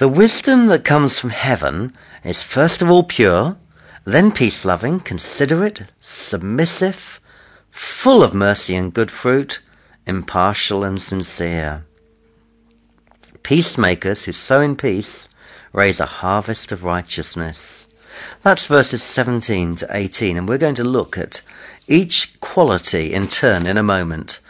The wisdom that comes from heaven is first of all pure, then peace loving, considerate, submissive, full of mercy and good fruit, impartial and sincere. Peacemakers who sow in peace raise a harvest of righteousness. That's verses 17 to 18, and we're going to look at each quality in turn in a moment.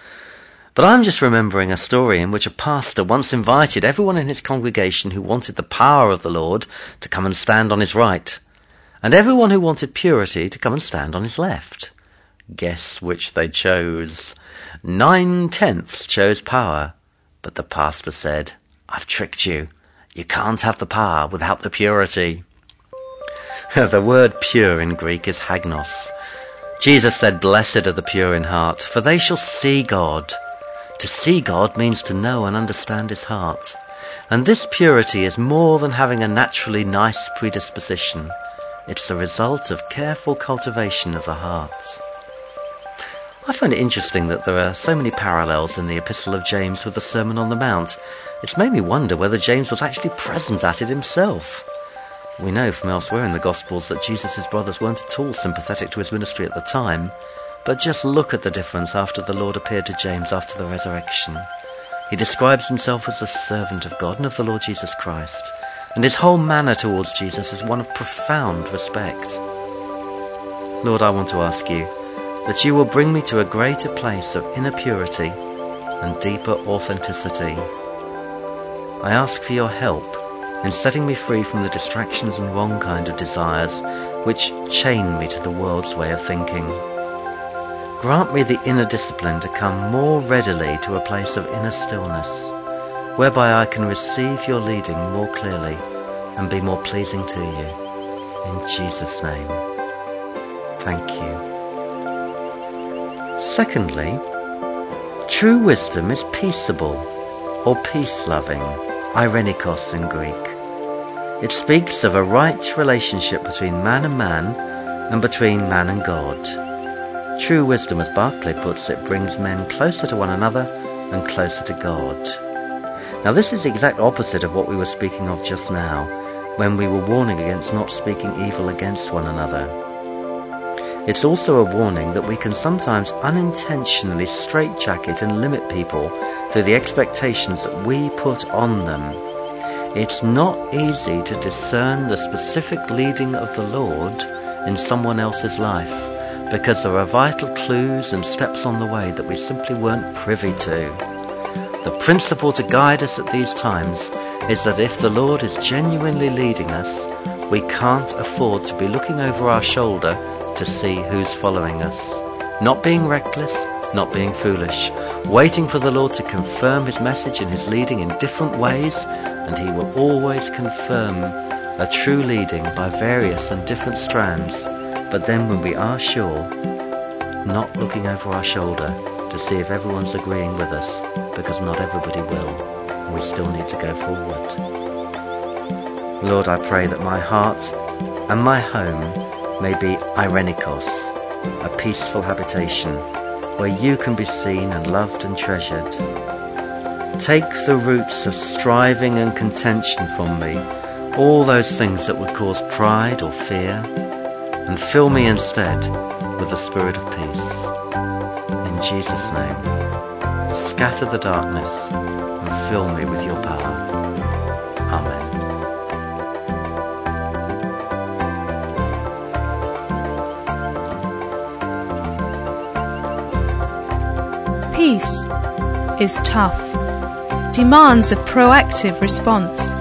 But I'm just remembering a story in which a pastor once invited everyone in his congregation who wanted the power of the Lord to come and stand on his right, and everyone who wanted purity to come and stand on his left. Guess which they chose. Nine tenths chose power, but the pastor said, I've tricked you. You can't have the power without the purity. the word pure in Greek is hagnos. Jesus said, Blessed are the pure in heart, for they shall see God. To see God means to know and understand his heart. And this purity is more than having a naturally nice predisposition. It's the result of careful cultivation of the heart. I find it interesting that there are so many parallels in the Epistle of James with the Sermon on the Mount. It's made me wonder whether James was actually present at it himself. We know from elsewhere in the Gospels that Jesus' brothers weren't at all sympathetic to his ministry at the time, but just look at the difference after the Lord appeared to James after the resurrection. He describes himself as a servant of God and of the Lord Jesus Christ, and his whole manner towards Jesus is one of profound respect. Lord, I want to ask you that you will bring me to a greater place of inner purity and deeper authenticity. I ask for your help in setting me free from the distractions and wrong kind of desires which chain me to the world's way of thinking. Grant me the inner discipline to come more readily to a place of inner stillness, whereby I can receive your leading more clearly and be more pleasing to you. In Jesus' name. Thank you. Secondly, true wisdom is peaceable or peace loving, irenikos in Greek. It speaks of a right relationship between man and man and between man and God. True wisdom, as Barclay puts it, brings men closer to one another and closer to God. Now, this is the exact opposite of what we were speaking of just now, when we were warning against not speaking evil against one another. It's also a warning that we can sometimes unintentionally straitjacket and limit people through the expectations that we put on them. It's not easy to discern the specific leading of the Lord in someone else's life because there are vital clues and steps on the way that we simply weren't privy to. The principle to guide us at these times is that if the Lord is genuinely leading us, we can't afford to be looking over our shoulder to see who's following us. Not being reckless, not being foolish, waiting for the Lord to confirm his message and his leading in different ways, and he will always confirm a true leading by various and different strands. But then when we are sure, not looking over our shoulder to see if everyone's agreeing with us, because not everybody will, we still need to go forward. Lord, I pray that my heart and my home may be Irenikos, a peaceful habitation where you can be seen and loved and treasured. Take the roots of striving and contention from me, all those things that would cause pride or fear, and fill me instead with the spirit of peace. In Jesus' name, scatter the darkness and fill me with your power. Amen. Peace is tough, demands a proactive response,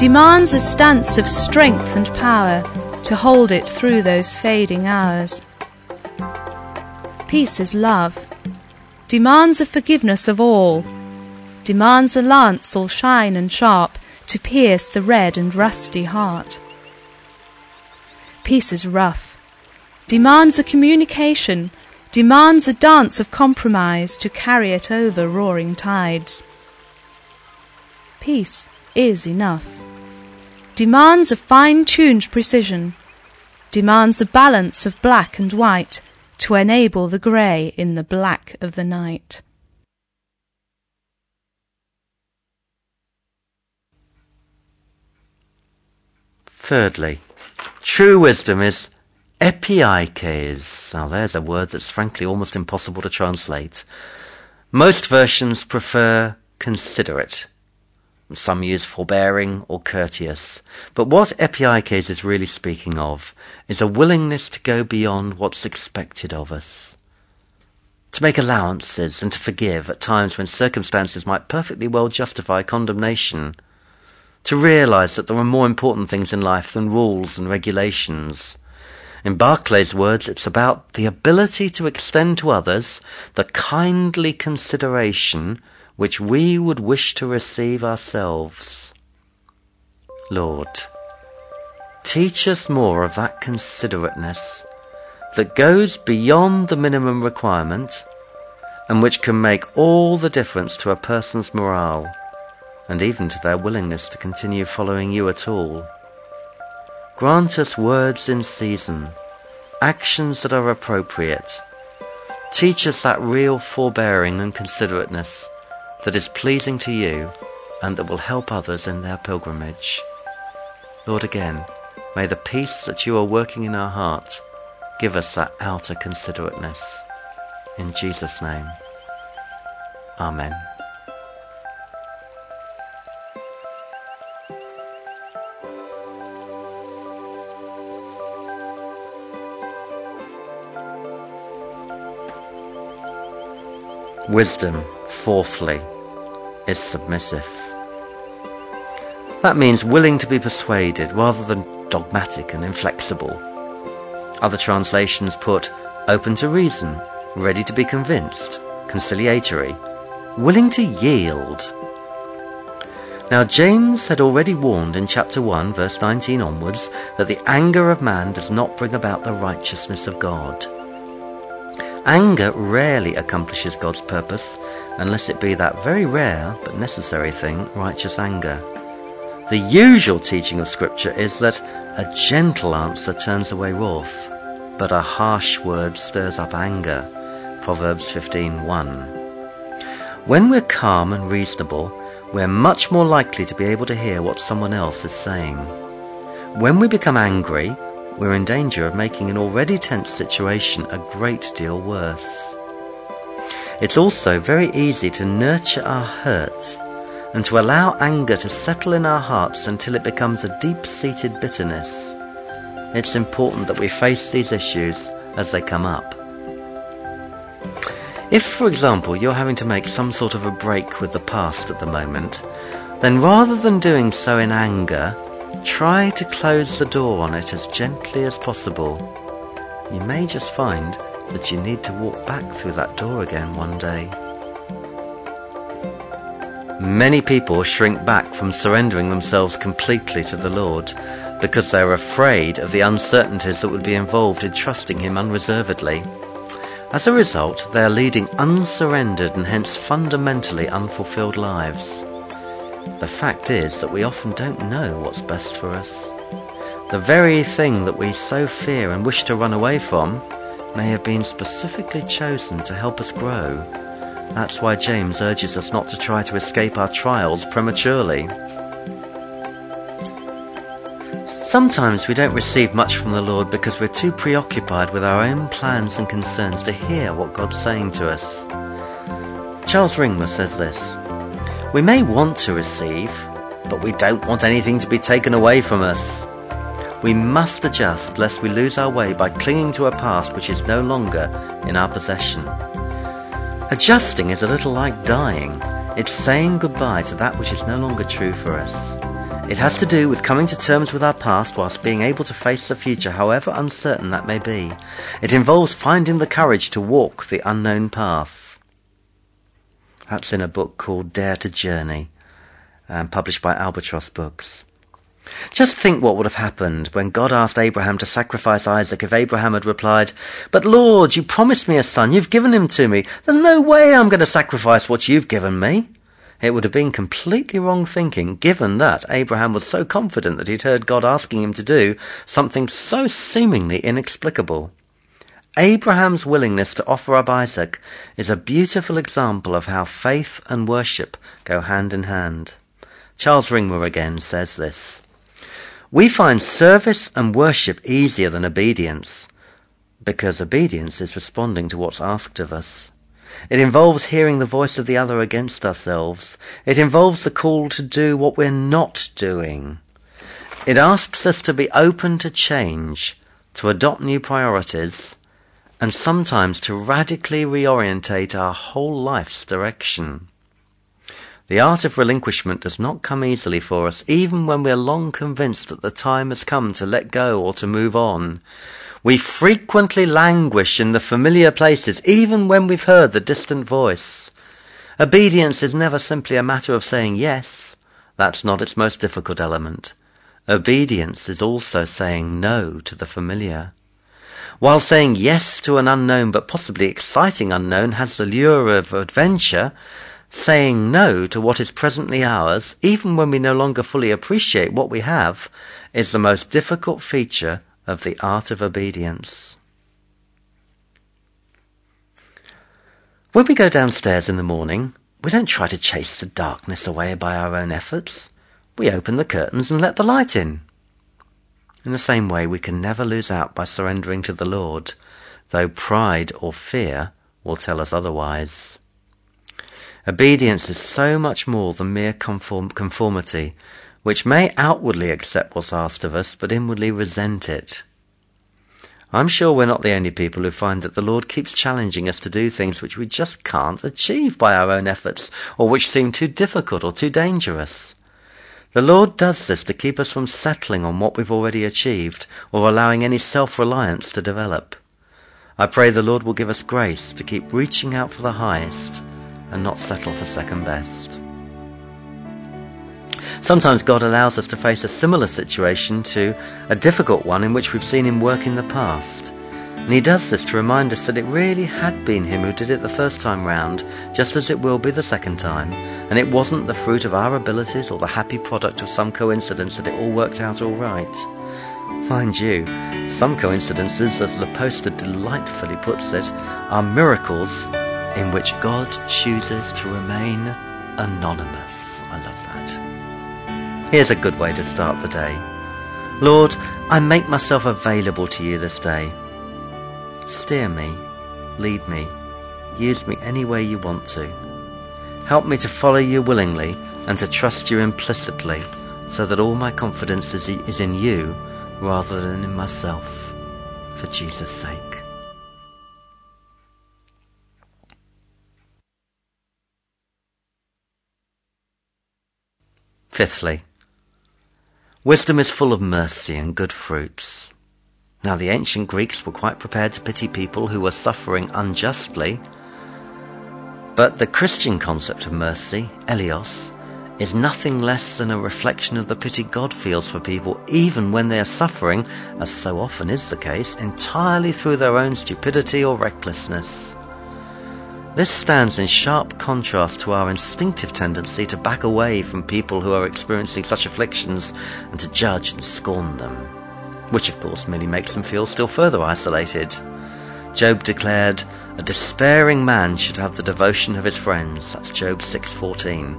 demands a stance of strength and power to hold it through those fading hours. Peace is love, demands a forgiveness of all, demands a lance all shine and sharp to pierce the red and rusty heart. Peace is rough, demands a communication demands a dance of compromise to carry it over roaring tides. Peace is enough. Demands a fine tuned precision, demands a balance of black and white to enable the grey in the black of the night. Thirdly, true wisdom is epieikes. Now there's a word that's frankly almost impossible to translate. Most versions prefer considerate. Some use forbearing or courteous. But what epieikes is really speaking of is a willingness to go beyond what's expected of us. To make allowances and to forgive at times when circumstances might perfectly well justify condemnation. To realize that there are more important things in life than rules and regulations. In Barclay's words, it's about the ability to extend to others the kindly consideration which we would wish to receive ourselves. Lord, teach us more of that considerateness that goes beyond the minimum requirement and which can make all the difference to a person's morale and even to their willingness to continue following you at all. Grant us words in season, actions that are appropriate. Teach us that real forbearing and considerateness that is pleasing to you and that will help others in their pilgrimage. Lord, again, may the peace that you are working in our heart give us that outer considerateness. In Jesus' name, Amen. Wisdom, fourthly, is submissive. That means willing to be persuaded rather than dogmatic and inflexible. Other translations put open to reason, ready to be convinced, conciliatory, willing to yield. Now, James had already warned in chapter 1, verse 19 onwards, that the anger of man does not bring about the righteousness of God. Anger rarely accomplishes God's purpose unless it be that very rare but necessary thing, righteous anger. The usual teaching of Scripture is that a gentle answer turns away wrath, but a harsh word stirs up anger. Proverbs 15:1. When we're calm and reasonable, we're much more likely to be able to hear what someone else is saying. When we become angry, we're in danger of making an already tense situation a great deal worse. It's also very easy to nurture our hurts and to allow anger to settle in our hearts until it becomes a deep seated bitterness. It's important that we face these issues as they come up. If, for example, you're having to make some sort of a break with the past at the moment, then rather than doing so in anger, Try to close the door on it as gently as possible. You may just find that you need to walk back through that door again one day. Many people shrink back from surrendering themselves completely to the Lord because they're afraid of the uncertainties that would be involved in trusting Him unreservedly. As a result, they are leading unsurrendered and hence fundamentally unfulfilled lives. The fact is that we often don't know what's best for us. The very thing that we so fear and wish to run away from may have been specifically chosen to help us grow. That's why James urges us not to try to escape our trials prematurely. Sometimes we don't receive much from the Lord because we're too preoccupied with our own plans and concerns to hear what God's saying to us. Charles Ringma says this we may want to receive, but we don't want anything to be taken away from us. We must adjust lest we lose our way by clinging to a past which is no longer in our possession. Adjusting is a little like dying. It's saying goodbye to that which is no longer true for us. It has to do with coming to terms with our past whilst being able to face the future, however uncertain that may be. It involves finding the courage to walk the unknown path. That's in a book called Dare to Journey, um, published by Albatross Books. Just think what would have happened when God asked Abraham to sacrifice Isaac if Abraham had replied, But Lord, you promised me a son, you've given him to me. There's no way I'm going to sacrifice what you've given me. It would have been completely wrong thinking, given that Abraham was so confident that he'd heard God asking him to do something so seemingly inexplicable. Abraham's willingness to offer up Isaac is a beautiful example of how faith and worship go hand in hand. Charles Ringma again says this We find service and worship easier than obedience because obedience is responding to what's asked of us. It involves hearing the voice of the other against ourselves. It involves the call to do what we're not doing. It asks us to be open to change, to adopt new priorities, and sometimes to radically reorientate our whole life's direction. The art of relinquishment does not come easily for us, even when we're long convinced that the time has come to let go or to move on. We frequently languish in the familiar places, even when we've heard the distant voice. Obedience is never simply a matter of saying yes. That's not its most difficult element. Obedience is also saying no to the familiar. While saying yes to an unknown but possibly exciting unknown has the lure of adventure, saying no to what is presently ours, even when we no longer fully appreciate what we have, is the most difficult feature of the art of obedience. When we go downstairs in the morning, we don't try to chase the darkness away by our own efforts. We open the curtains and let the light in. In the same way, we can never lose out by surrendering to the Lord, though pride or fear will tell us otherwise. Obedience is so much more than mere conform- conformity which may outwardly accept what's asked of us, but inwardly resent it. I'm sure we're not the only people who find that the Lord keeps challenging us to do things which we just can't achieve by our own efforts, or which seem too difficult or too dangerous. The Lord does this to keep us from settling on what we've already achieved, or allowing any self-reliance to develop. I pray the Lord will give us grace to keep reaching out for the highest and not settle for second best. Sometimes God allows us to face a similar situation to a difficult one in which we've seen Him work in the past. And He does this to remind us that it really had been Him who did it the first time round, just as it will be the second time, and it wasn't the fruit of our abilities or the happy product of some coincidence that it all worked out all right. Mind you, some coincidences, as the poster delightfully puts it, are miracles in which God chooses to remain anonymous. I love that. Here's a good way to start the day. Lord, I make myself available to you this day. Steer me, lead me, use me any way you want to. Help me to follow you willingly and to trust you implicitly so that all my confidence is, in you rather than in myself. For Jesus' sake. Fifthly, Wisdom is full of mercy and good fruits. Now, the ancient Greeks were quite prepared to pity people who were suffering unjustly, but the Christian concept of mercy, eleos, is nothing less than a reflection of the pity God feels for people, even when they are suffering, as so often is the case, entirely through their own stupidity or recklessness. This stands in sharp contrast to our instinctive tendency to back away from people who are experiencing such afflictions and to judge and scorn them, which of course merely makes them feel still further isolated. Job declared, "A despairing man should have the devotion of his friends." That's Job 6:14.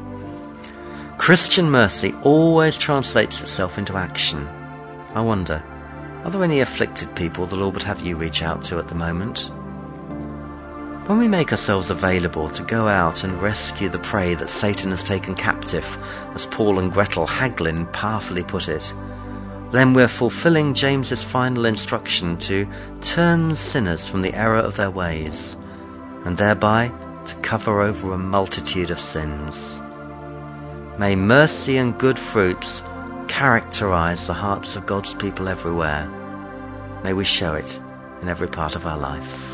Christian mercy always translates itself into action. I wonder, are there any afflicted people the Lord would have you reach out to at the moment? When we make ourselves available to go out and rescue the prey that Satan has taken captive, as Paul and Gretel Haglin powerfully put it, then we're fulfilling James's final instruction to turn sinners from the error of their ways, and thereby to cover over a multitude of sins. May mercy and good fruits characterize the hearts of God's people everywhere. May we show it in every part of our life.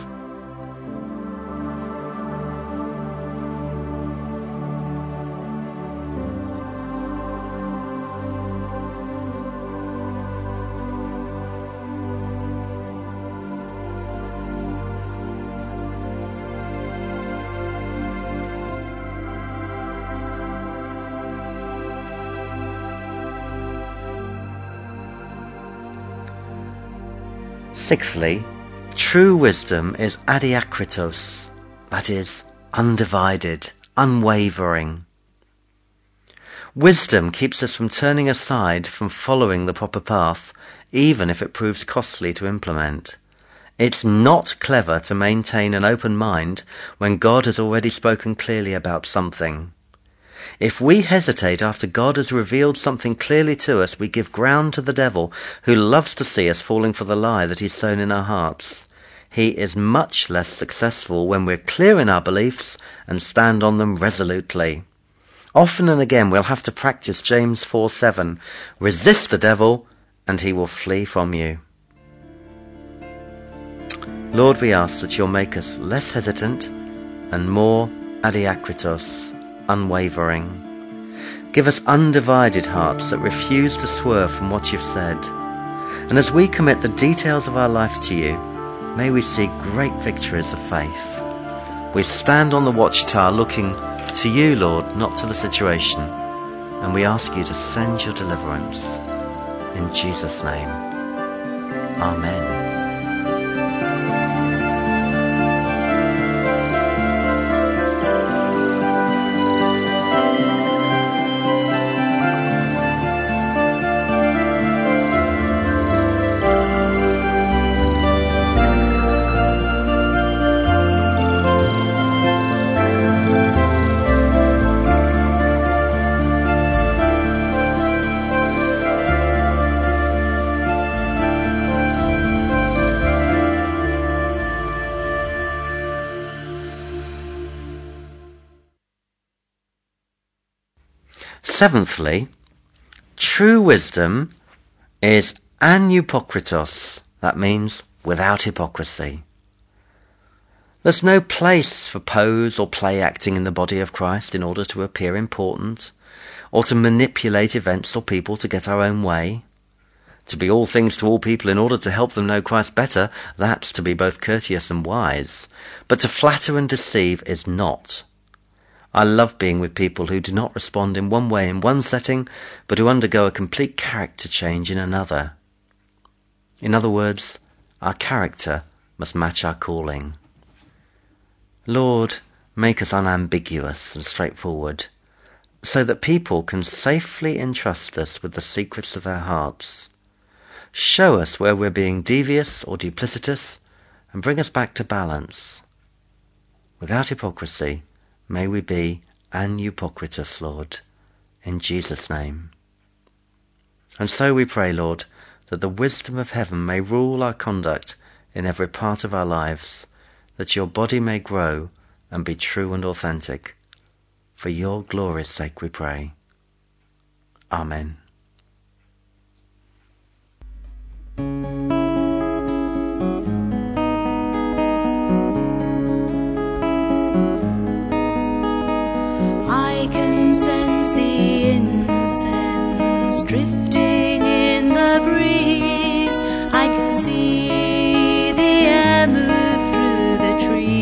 Sixthly, true wisdom is adiakritos, that is, undivided, unwavering. Wisdom keeps us from turning aside from following the proper path, even if it proves costly to implement. It's not clever to maintain an open mind when God has already spoken clearly about something. If we hesitate after God has revealed something clearly to us, we give ground to the devil, who loves to see us falling for the lie that he's sown in our hearts. He is much less successful when we're clear in our beliefs and stand on them resolutely. Often and again we'll have to practice James 4 7. Resist the devil, and he will flee from you. Lord, we ask that you'll make us less hesitant and more adiakritos, unwavering. Give us undivided hearts that refuse to swerve from what you've said. And as we commit the details of our life to you, may we see great victories of faith. We stand on the watchtower looking to you, Lord, not to the situation, and we ask you to send your deliverance. In Jesus' name. Amen. Seventhly, true wisdom is anupokritos. That means without hypocrisy. There's no place for pose or play acting in the body of Christ in order to appear important, or to manipulate events or people to get our own way. To be all things to all people in order to help them know Christ better, that's to be both courteous and wise. But to flatter and deceive is not. I love being with people who do not respond in one way in one setting, but who undergo a complete character change in another. In other words, our character must match our calling. Lord, make us unambiguous and straightforward, so that people can safely entrust us with the secrets of their hearts. Show us where we're being devious or duplicitous, and bring us back to balance. Without hypocrisy, May we be anupokritos, Lord, in Jesus' name. And so we pray, Lord, that the wisdom of heaven may rule our conduct in every part of our lives, that your body may grow and be true and authentic. For your glory's sake we pray. Amen. Drifting in the breeze. I can see the air move through the trees.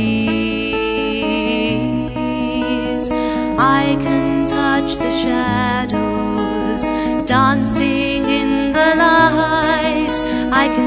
I can touch the shadows dancing in the light. I can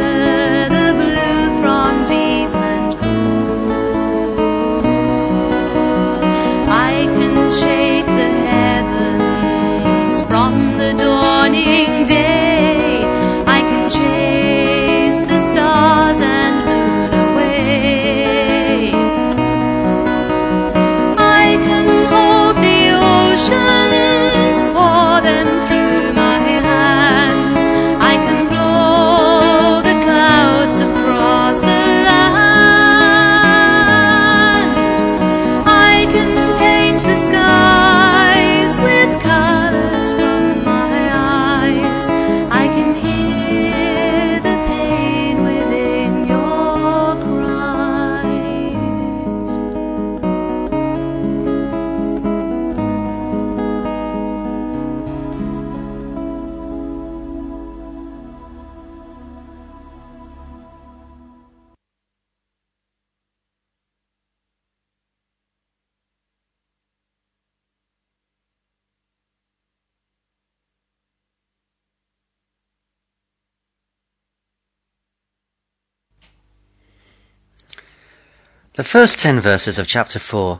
The first ten verses of chapter 4,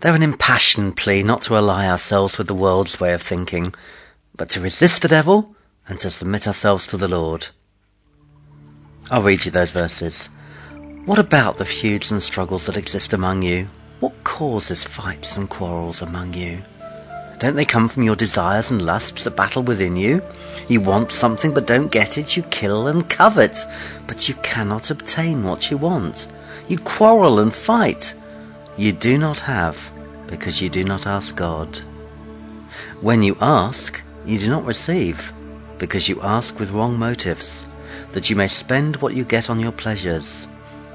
they're an impassioned plea not to ally ourselves with the world's way of thinking, but to resist the devil and to submit ourselves to the Lord. I'll read you those verses. What about the feuds and struggles that exist among you? What causes fights and quarrels among you? Don't they come from your desires and lusts that battle within you? You want something but don't get it, you kill and covet, but you cannot obtain what you want. You quarrel and fight. You do not have because you do not ask God. When you ask, you do not receive because you ask with wrong motives, that you may spend what you get on your pleasures.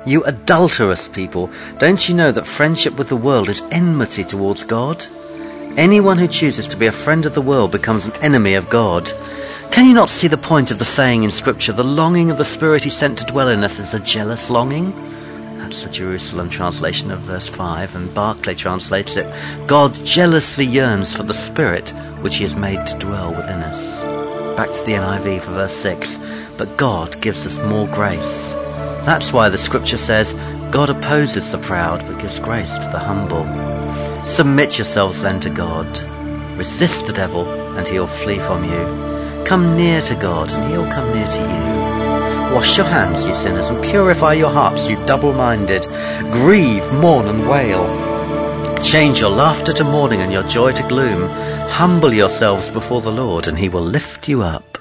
You adulterous people, don't you know that friendship with the world is enmity towards God? Anyone who chooses to be a friend of the world becomes an enemy of God. Can you not see the point of the saying in Scripture, the longing of the Spirit he sent to dwell in us is a jealous longing? That's the Jerusalem translation of verse 5, and Barclay translates it, God jealously yearns for the Spirit which he has made to dwell within us. Back to the NIV for verse 6, but God gives us more grace. That's why the scripture says, God opposes the proud but gives grace to the humble. Submit yourselves then to God. Resist the devil and he'll flee from you. Come near to God and he'll come near to you. Wash your hands, you sinners, and purify your hearts, you double-minded. Grieve, mourn, and wail. Change your laughter to mourning and your joy to gloom. Humble yourselves before the Lord, and he will lift you up.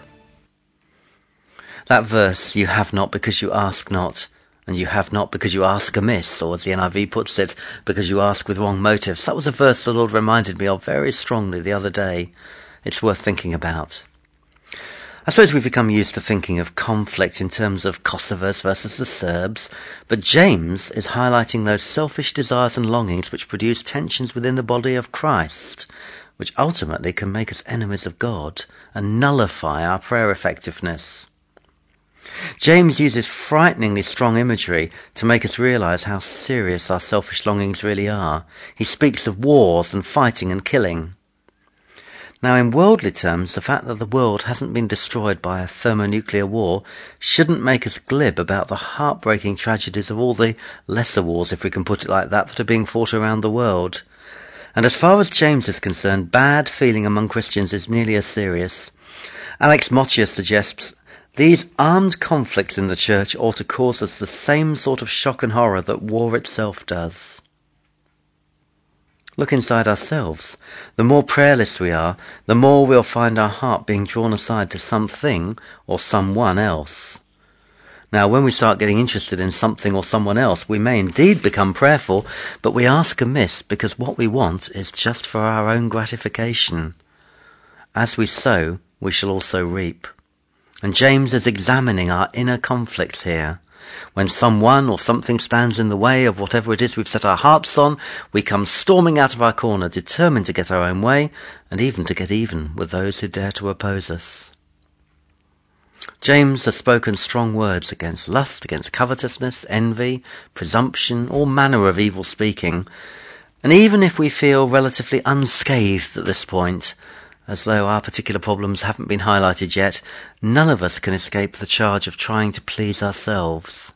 That verse, you have not because you ask not, and you have not because you ask amiss, or as the NIV puts it, because you ask with wrong motives. That was a verse the Lord reminded me of very strongly the other day. It's worth thinking about. I suppose we've become used to thinking of conflict in terms of Kosovars versus the Serbs, but James is highlighting those selfish desires and longings which produce tensions within the body of Christ, which ultimately can make us enemies of God and nullify our prayer effectiveness. James uses frighteningly strong imagery to make us realize how serious our selfish longings really are. He speaks of wars and fighting and killing. Now, in worldly terms, the fact that the world hasn't been destroyed by a thermonuclear war shouldn't make us glib about the heartbreaking tragedies of all the lesser wars, if we can put it like that, that are being fought around the world. And as far as James is concerned, bad feeling among Christians is nearly as serious. Alex Motyer suggests these armed conflicts in the church ought to cause us the same sort of shock and horror that war itself does. Look inside ourselves. The more prayerless we are, the more we'll find our heart being drawn aside to something or someone else. Now, when we start getting interested in something or someone else, we may indeed become prayerful, but we ask amiss because what we want is just for our own gratification. As we sow, we shall also reap. And James is examining our inner conflicts here. When someone or something stands in the way of whatever it is we've set our hearts on, we come storming out of our corner, determined to get our own way, and even to get even with those who dare to oppose us. James has spoken strong words against lust, against covetousness, envy, presumption, all manner of evil speaking. And even if we feel relatively unscathed at this point, as though our particular problems haven't been highlighted yet, none of us can escape the charge of trying to please ourselves.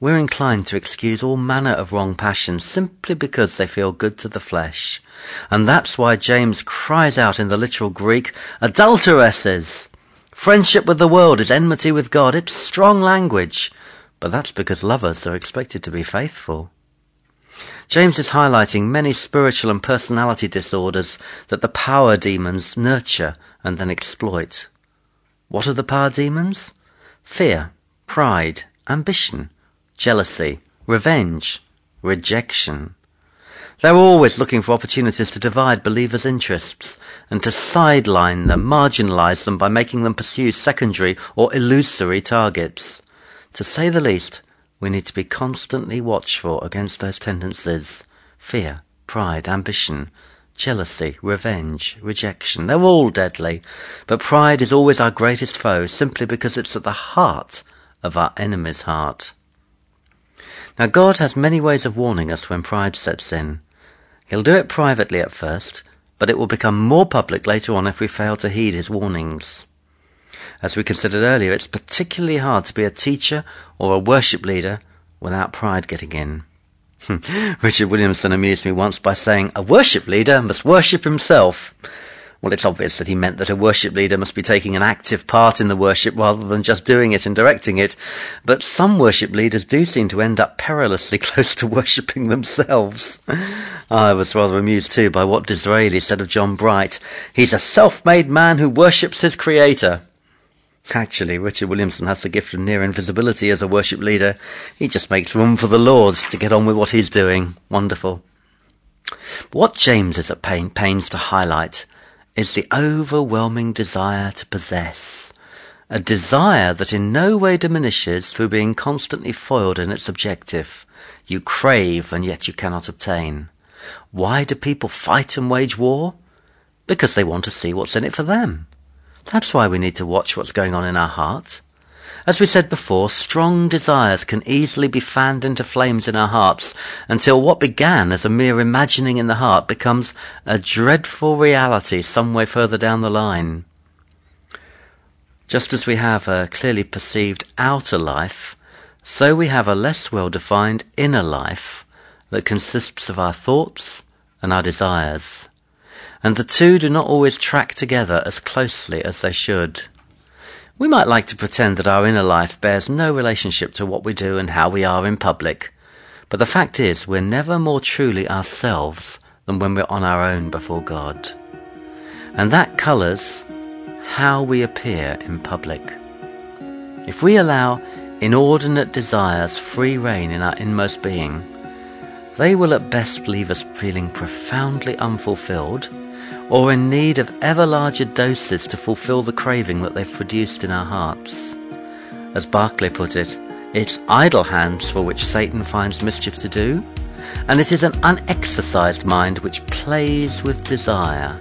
We're inclined to excuse all manner of wrong passions simply because they feel good to the flesh. And that's why James cries out in the literal Greek, adulteresses! Friendship with the world is enmity with God. It's strong language. But that's because lovers are expected to be faithful. James is highlighting many spiritual and personality disorders that the power demons nurture and then exploit. What are the power demons? Fear, pride, ambition, jealousy, revenge, rejection. They're always looking for opportunities to divide believers' interests and to sideline them, marginalize them by making them pursue secondary or illusory targets. To say the least, we need to be constantly watchful against those tendencies fear, pride, ambition, jealousy, revenge, rejection. They're all deadly, but pride is always our greatest foe simply because it's at the heart of our enemy's heart. Now, God has many ways of warning us when pride sets in. He'll do it privately at first, but it will become more public later on if we fail to heed his warnings. As we considered earlier, it's particularly hard to be a teacher or a worship leader without pride getting in. Hmm. Richard Williamson amused me once by saying, a worship leader must worship himself. Well, it's obvious that he meant that a worship leader must be taking an active part in the worship rather than just doing it and directing it. But some worship leaders do seem to end up perilously close to worshipping themselves. I was rather amused too by what Disraeli said of John Bright. He's a self-made man who worships his creator. Actually, Richard Williamson has the gift of near invisibility as a worship leader. He just makes room for the Lords to get on with what he's doing. Wonderful. What James is at pain, pains to highlight is the overwhelming desire to possess. A desire that in no way diminishes through being constantly foiled in its objective. You crave and yet you cannot obtain. Why do people fight and wage war? Because they want to see what's in it for them. That's why we need to watch what's going on in our hearts. As we said before, strong desires can easily be fanned into flames in our hearts until what began as a mere imagining in the heart becomes a dreadful reality some way further down the line. Just as we have a clearly perceived outer life, so we have a less well defined inner life that consists of our thoughts and our desires. And the two do not always track together as closely as they should. We might like to pretend that our inner life bears no relationship to what we do and how we are in public, but the fact is we're never more truly ourselves than when we're on our own before God. And that colours how we appear in public. If we allow inordinate desires free rein in our inmost being, they will at best leave us feeling profoundly unfulfilled or in need of ever larger doses to fulfill the craving that they've produced in our hearts. As Barclay put it, it's idle hands for which Satan finds mischief to do, and it is an unexercised mind which plays with desire,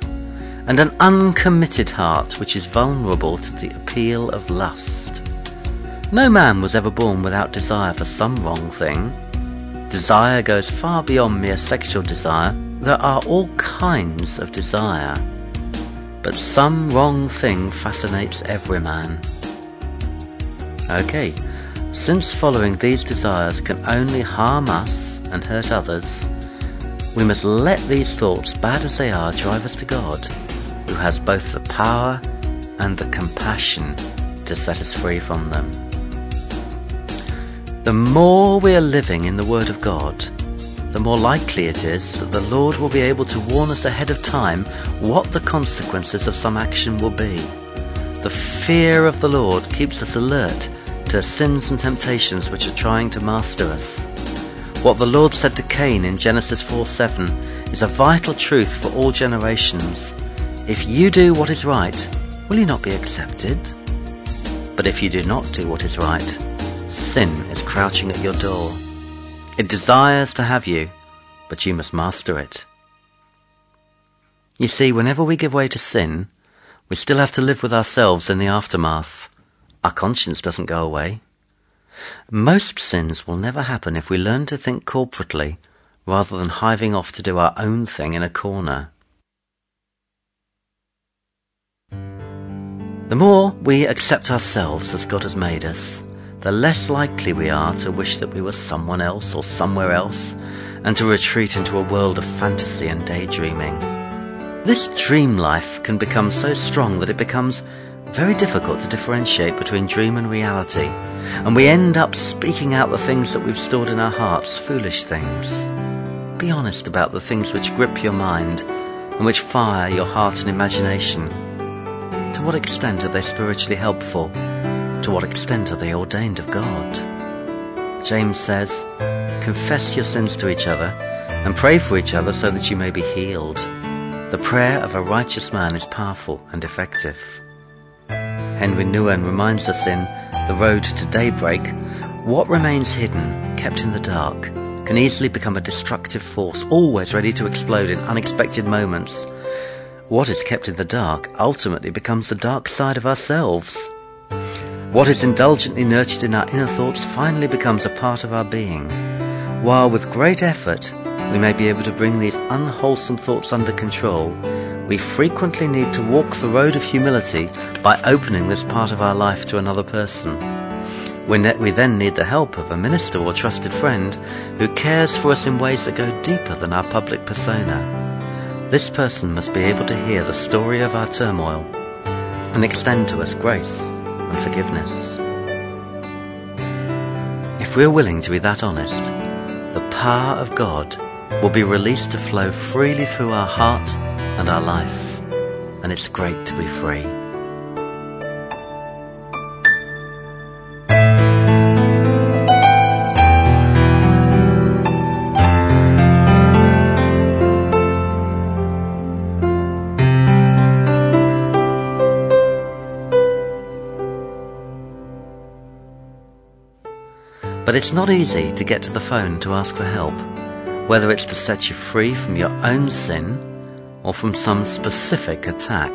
and an uncommitted heart which is vulnerable to the appeal of lust. No man was ever born without desire for some wrong thing. Desire goes far beyond mere sexual desire there are all kinds of desire, but some wrong thing fascinates every man. Okay, since following these desires can only harm us and hurt others, we must let these thoughts, bad as they are, drive us to God, who has both the power and the compassion to set us free from them. The more we are living in the Word of God, the more likely it is that the Lord will be able to warn us ahead of time what the consequences of some action will be. The fear of the Lord keeps us alert to sins and temptations which are trying to master us. What the Lord said to Cain in Genesis 4 7 is a vital truth for all generations. If you do what is right, will you not be accepted? But if you do not do what is right, sin is crouching at your door. It desires to have you, but you must master it. You see, whenever we give way to sin, we still have to live with ourselves in the aftermath. Our conscience doesn't go away. Most sins will never happen if we learn to think corporately rather than hiving off to do our own thing in a corner. The more we accept ourselves as God has made us, the less likely we are to wish that we were someone else or somewhere else, and to retreat into a world of fantasy and daydreaming. This dream life can become so strong that it becomes very difficult to differentiate between dream and reality, and we end up speaking out the things that we've stored in our hearts, foolish things. Be honest about the things which grip your mind and which fire your heart and imagination. To what extent are they spiritually helpful? To what extent are they ordained of God? James says, Confess your sins to each other and pray for each other so that you may be healed. The prayer of a righteous man is powerful and effective. Henri Nouwen reminds us in The Road to Daybreak what remains hidden, kept in the dark, can easily become a destructive force, always ready to explode in unexpected moments. What is kept in the dark ultimately becomes the dark side of ourselves. What is indulgently nurtured in our inner thoughts finally becomes a part of our being. While with great effort we may be able to bring these unwholesome thoughts under control, we frequently need to walk the road of humility by opening this part of our life to another person. We, ne- we then need the help of a minister or trusted friend who cares for us in ways that go deeper than our public persona. This person must be able to hear the story of our turmoil and extend to us grace and forgiveness. If we're willing to be that honest, the power of God will be released to flow freely through our heart and our life. And it's great to be free. But it's not easy to get to the phone to ask for help, whether it's to set you free from your own sin or from some specific attack.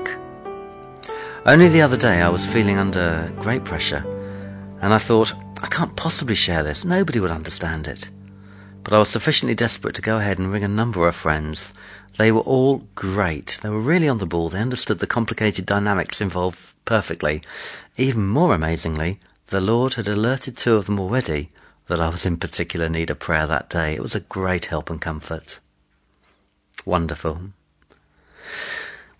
Only the other day I was feeling under great pressure, and I thought, I can't possibly share this, nobody would understand it. But I was sufficiently desperate to go ahead and ring a number of friends. They were all great. They were really on the ball. They understood the complicated dynamics involved perfectly. Even more amazingly, the Lord had alerted two of them already that I was in particular need of prayer that day. It was a great help and comfort. Wonderful.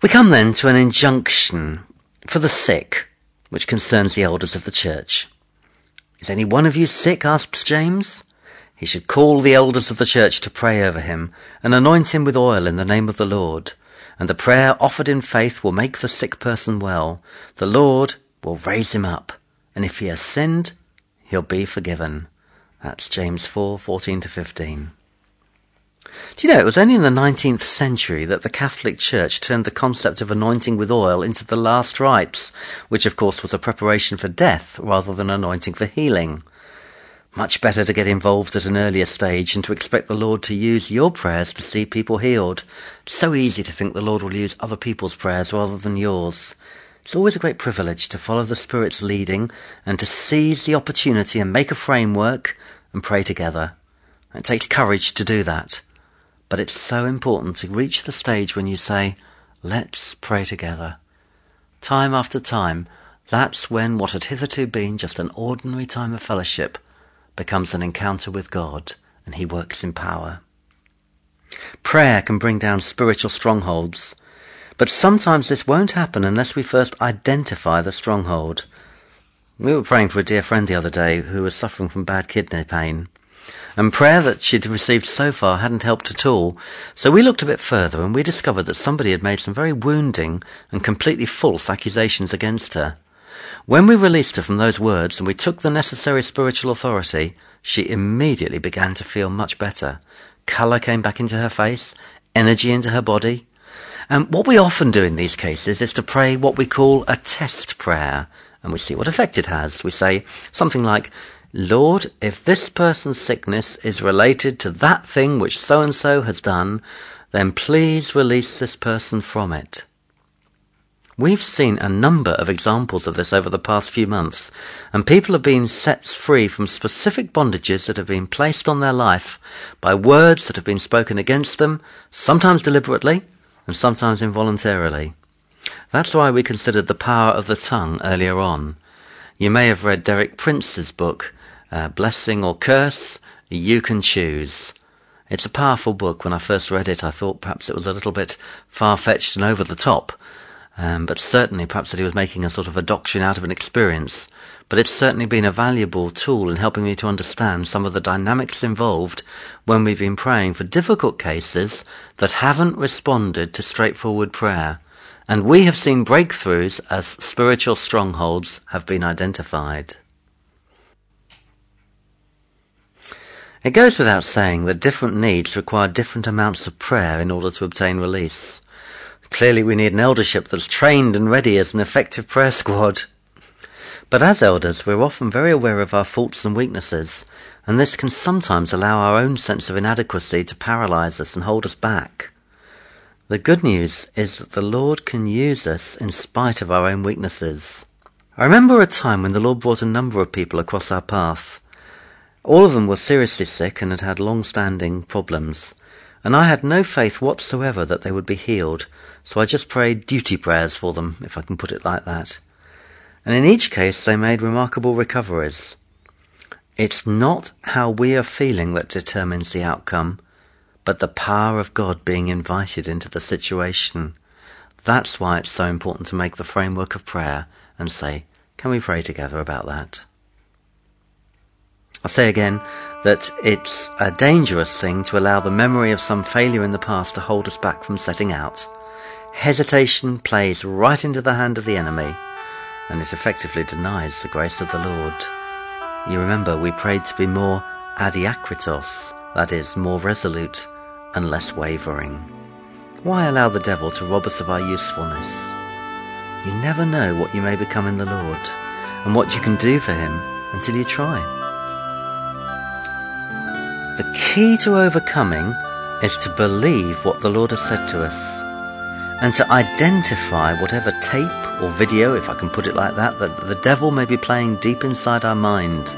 We come then to an injunction for the sick, which concerns the elders of the church. Is any one of you sick? asks James. He should call the elders of the church to pray over him and anoint him with oil in the name of the Lord. And the prayer offered in faith will make the sick person well. The Lord will raise him up. And if he has sinned, he'll be forgiven. That's James 4, 14 to 15. Do you know, it was only in the 19th century that the Catholic Church turned the concept of anointing with oil into the last rites, which of course was a preparation for death rather than anointing for healing. Much better to get involved at an earlier stage and to expect the Lord to use your prayers to see people healed. It's so easy to think the Lord will use other people's prayers rather than yours. It's always a great privilege to follow the Spirit's leading and to seize the opportunity and make a framework and pray together. It takes courage to do that. But it's so important to reach the stage when you say, let's pray together. Time after time, that's when what had hitherto been just an ordinary time of fellowship becomes an encounter with God and He works in power. Prayer can bring down spiritual strongholds, but sometimes this won't happen unless we first identify the stronghold. We were praying for a dear friend the other day who was suffering from bad kidney pain. And prayer that she'd received so far hadn't helped at all. So we looked a bit further and we discovered that somebody had made some very wounding and completely false accusations against her. When we released her from those words and we took the necessary spiritual authority, she immediately began to feel much better. Colour came back into her face, energy into her body. And what we often do in these cases is to pray what we call a test prayer, and we see what effect it has. We say something like, Lord, if this person's sickness is related to that thing which so and so has done, then please release this person from it. We've seen a number of examples of this over the past few months, and people have been set free from specific bondages that have been placed on their life by words that have been spoken against them, sometimes deliberately and sometimes involuntarily. That's why we considered the power of the tongue earlier on. You may have read Derek Prince's book, uh, Blessing or Curse, You Can Choose. It's a powerful book. When I first read it, I thought perhaps it was a little bit far-fetched and over the top. Um, but certainly perhaps that he was making a sort of a doctrine out of an experience. But it's certainly been a valuable tool in helping me to understand some of the dynamics involved when we've been praying for difficult cases that haven't responded to straightforward prayer. And we have seen breakthroughs as spiritual strongholds have been identified. It goes without saying that different needs require different amounts of prayer in order to obtain release. Clearly, we need an eldership that's trained and ready as an effective prayer squad. But as elders, we're often very aware of our faults and weaknesses, and this can sometimes allow our own sense of inadequacy to paralyze us and hold us back. The good news is that the Lord can use us in spite of our own weaknesses. I remember a time when the Lord brought a number of people across our path. All of them were seriously sick and had had long-standing problems, and I had no faith whatsoever that they would be healed, so I just prayed duty prayers for them, if I can put it like that. And in each case they made remarkable recoveries. It's not how we are feeling that determines the outcome, but the power of God being invited into the situation. That's why it's so important to make the framework of prayer and say, can we pray together about that? I'll say again that it's a dangerous thing to allow the memory of some failure in the past to hold us back from setting out. Hesitation plays right into the hand of the enemy, and it effectively denies the grace of the Lord. You remember we prayed to be more adiakritos, that is, more resolute and less wavering. Why allow the devil to rob us of our usefulness? You never know what you may become in the Lord and what you can do for him until you try. The key to overcoming is to believe what the Lord has said to us and to identify whatever tape or video, if I can put it like that, that the devil may be playing deep inside our mind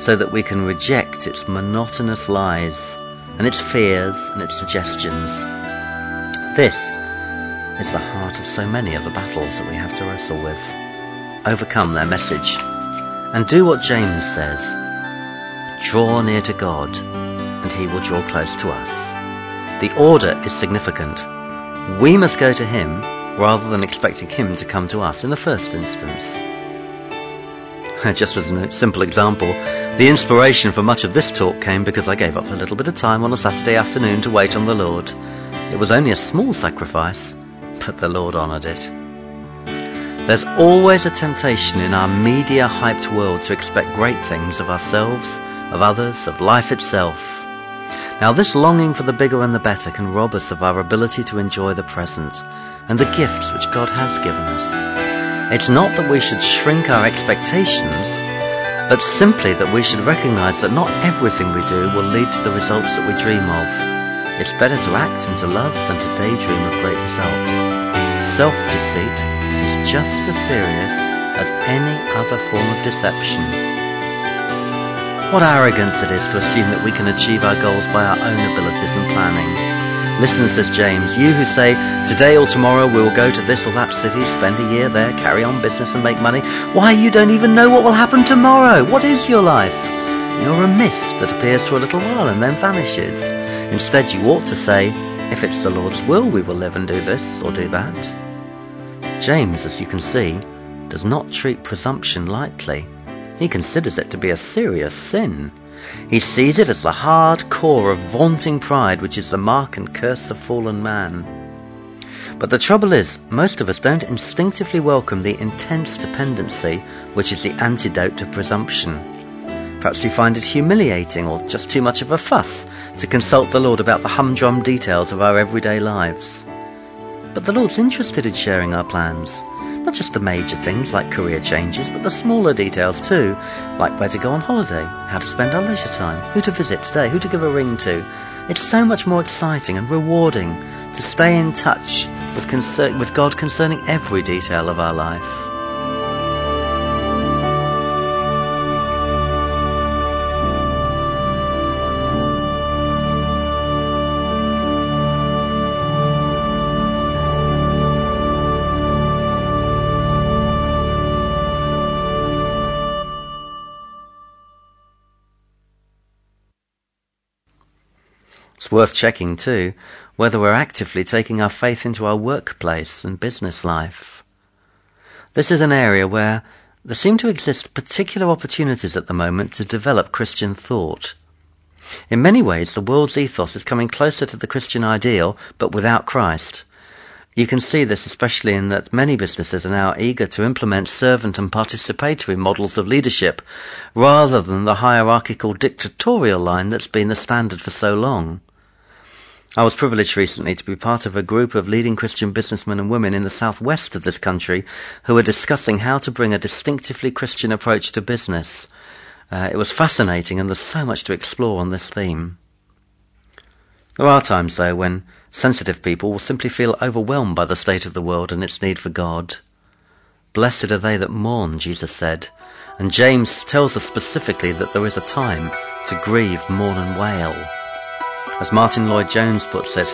so that we can reject its monotonous lies and its fears and its suggestions. This is the heart of so many of the battles that we have to wrestle with. Overcome their message and do what James says. Draw near to God and he will draw close to us. The order is significant. We must go to him rather than expecting him to come to us in the first instance. Just as a simple example, the inspiration for much of this talk came because I gave up a little bit of time on a Saturday afternoon to wait on the Lord. It was only a small sacrifice, but the Lord honoured it. There's always a temptation in our media hyped world to expect great things of ourselves, of others, of life itself. Now, this longing for the bigger and the better can rob us of our ability to enjoy the present and the gifts which God has given us. It's not that we should shrink our expectations, but simply that we should recognize that not everything we do will lead to the results that we dream of. It's better to act and to love than to daydream of great results. Self-deceit is just as serious as any other form of deception. What arrogance it is to assume that we can achieve our goals by our own abilities and planning. Listen, says James, you who say, today or tomorrow we will go to this or that city, spend a year there, carry on business and make money. Why, you don't even know what will happen tomorrow. What is your life? You're a mist that appears for a little while and then vanishes. Instead, you ought to say, if it's the Lord's will, we will live and do this or do that. James, as you can see, does not treat presumption lightly. He considers it to be a serious sin. He sees it as the hard core of vaunting pride, which is the mark and curse of fallen man. But the trouble is, most of us don't instinctively welcome the intense dependency, which is the antidote to presumption. Perhaps we find it humiliating or just too much of a fuss to consult the Lord about the humdrum details of our everyday lives. But the Lord's interested in sharing our plans. Not just the major things like career changes, but the smaller details too, like where to go on holiday, how to spend our leisure time, who to visit today, who to give a ring to. It's so much more exciting and rewarding to stay in touch with, with God concerning every detail of our life. Worth checking, too, whether we're actively taking our faith into our workplace and business life. This is an area where there seem to exist particular opportunities at the moment to develop Christian thought. In many ways, the world's ethos is coming closer to the Christian ideal, but without Christ. You can see this especially in that many businesses are now eager to implement servant and participatory models of leadership, rather than the hierarchical dictatorial line that's been the standard for so long. I was privileged recently to be part of a group of leading Christian businessmen and women in the southwest of this country who were discussing how to bring a distinctively Christian approach to business. Uh, it was fascinating and there's so much to explore on this theme. There are times, though, when sensitive people will simply feel overwhelmed by the state of the world and its need for God. Blessed are they that mourn, Jesus said, and James tells us specifically that there is a time to grieve, mourn, and wail. As Martyn Lloyd-Jones puts it,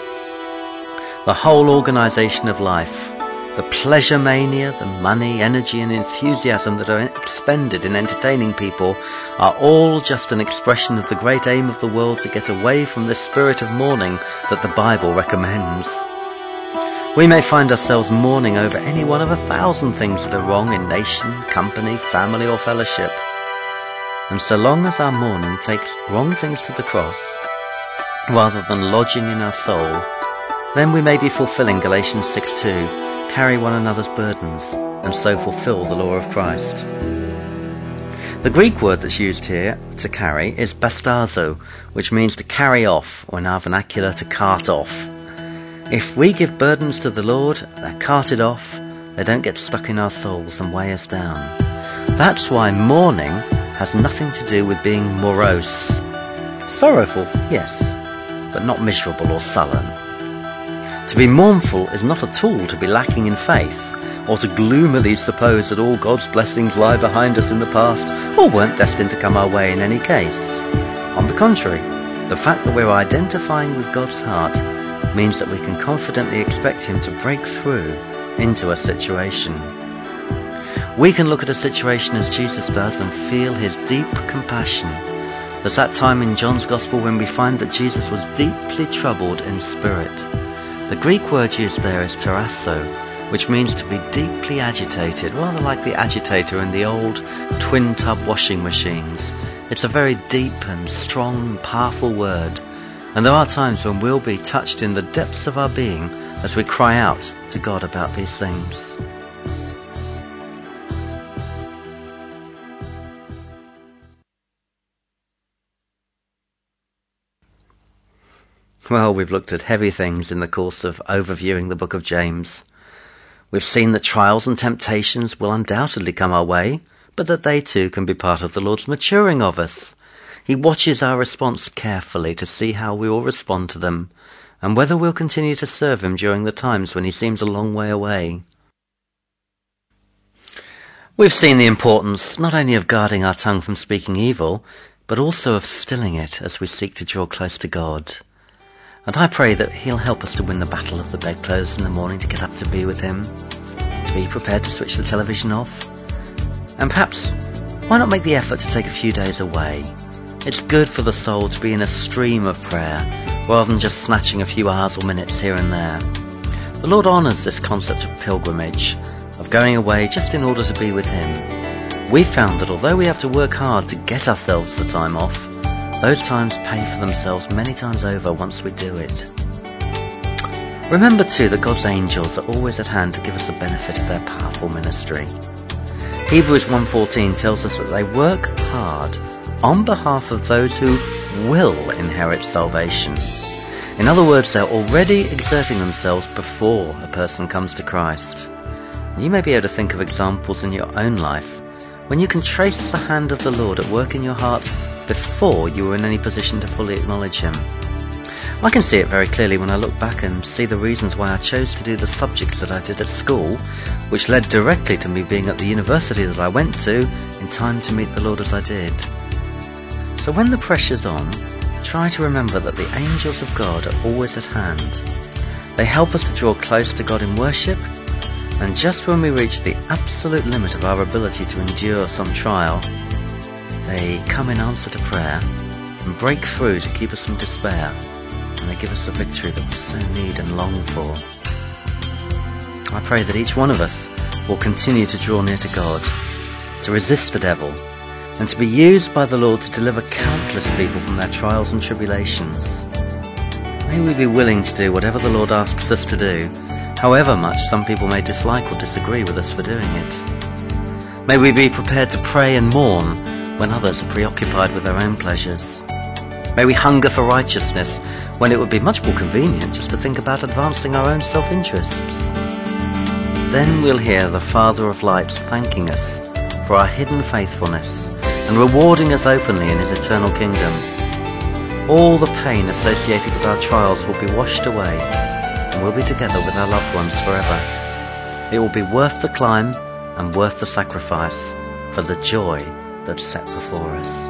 the whole organisation of life, The pleasure mania, the money, energy, and enthusiasm that are expended in entertaining people are all just an expression of the great aim of the world to get away from the spirit of mourning that the Bible recommends. We may find ourselves mourning over any one of a thousand things that are wrong in nation, company, family, or fellowship. And so long as our mourning takes wrong things to the cross, rather than lodging in our soul, then we may be fulfilling Galatians 6:2 carry one another's burdens, and so fulfill the law of Christ. The Greek word that's used here to carry is bastazo, which means to carry off, or in our vernacular, to cart off. If we give burdens to the Lord, they're carted off, they don't get stuck in our souls and weigh us down. That's why mourning has nothing to do with being morose. Sorrowful, yes, but not miserable or sullen. To be mournful is not at all to be lacking in faith, or to gloomily suppose that all God's blessings lie behind us in the past, or weren't destined to come our way in any case. On the contrary, the fact that we're identifying with God's heart means that we can confidently expect Him to break through into a situation. We can look at a situation as Jesus does and feel His deep compassion. There's that time in John's Gospel when we find that Jesus was deeply troubled in spirit. The Greek word used there is terasso, which means to be deeply agitated, rather like the agitator in the old twin tub washing machines. It's a very deep and strong powerful word, and there are times when we'll be touched in the depths of our being as we cry out to God about these things. Well, we've looked at heavy things in the course of overviewing the book of James. We've seen that trials and temptations will undoubtedly come our way, but that they too can be part of the Lord's maturing of us. He watches our response carefully to see how we will respond to them, and whether we'll continue to serve Him during the times when He seems a long way away. We've seen the importance not only of guarding our tongue from speaking evil, but also of stilling it as we seek to draw close to God. And I pray that He'll help us to win the battle of the bedclothes in the morning to get up to be with Him, to be prepared to switch the television off. And perhaps, why not make the effort to take a few days away? It's good for the soul to be in a stream of prayer, rather than just snatching a few hours or minutes here and there. The Lord honours this concept of pilgrimage, of going away just in order to be with Him. We've found that although we have to work hard to get ourselves the time off, those times pay for themselves many times over once we do it. Remember too that God's angels are always at hand to give us the benefit of their powerful ministry. Hebrews 1:14 tells us that they work hard on behalf of those who will inherit salvation. In other words, they're already exerting themselves before a person comes to Christ. You may be able to think of examples in your own life when you can trace the hand of the Lord at work in your heart before you were in any position to fully acknowledge Him. I can see it very clearly when I look back and see the reasons why I chose to do the subjects that I did at school, which led directly to me being at the university that I went to in time to meet the Lord as I did. So when the pressure's on, try to remember that the angels of God are always at hand. They help us to draw close to God in worship, and just when we reach the absolute limit of our ability to endure some trial, they come in answer to prayer and break through to keep us from despair, and they give us the victory that we so need and long for. I pray that each one of us will continue to draw near to God, to resist the devil, and to be used by the Lord to deliver countless people from their trials and tribulations. May we be willing to do whatever the Lord asks us to do, however much some people may dislike or disagree with us for doing it. May we be prepared to pray and mourn when others are preoccupied with their own pleasures. May we hunger for righteousness when it would be much more convenient just to think about advancing our own self-interests. Then we'll hear the Father of Lights thanking us for our hidden faithfulness and rewarding us openly in his eternal kingdom. All the pain associated with our trials will be washed away and we'll be together with our loved ones forever. It will be worth the climb and worth the sacrifice for the joy that's set before us.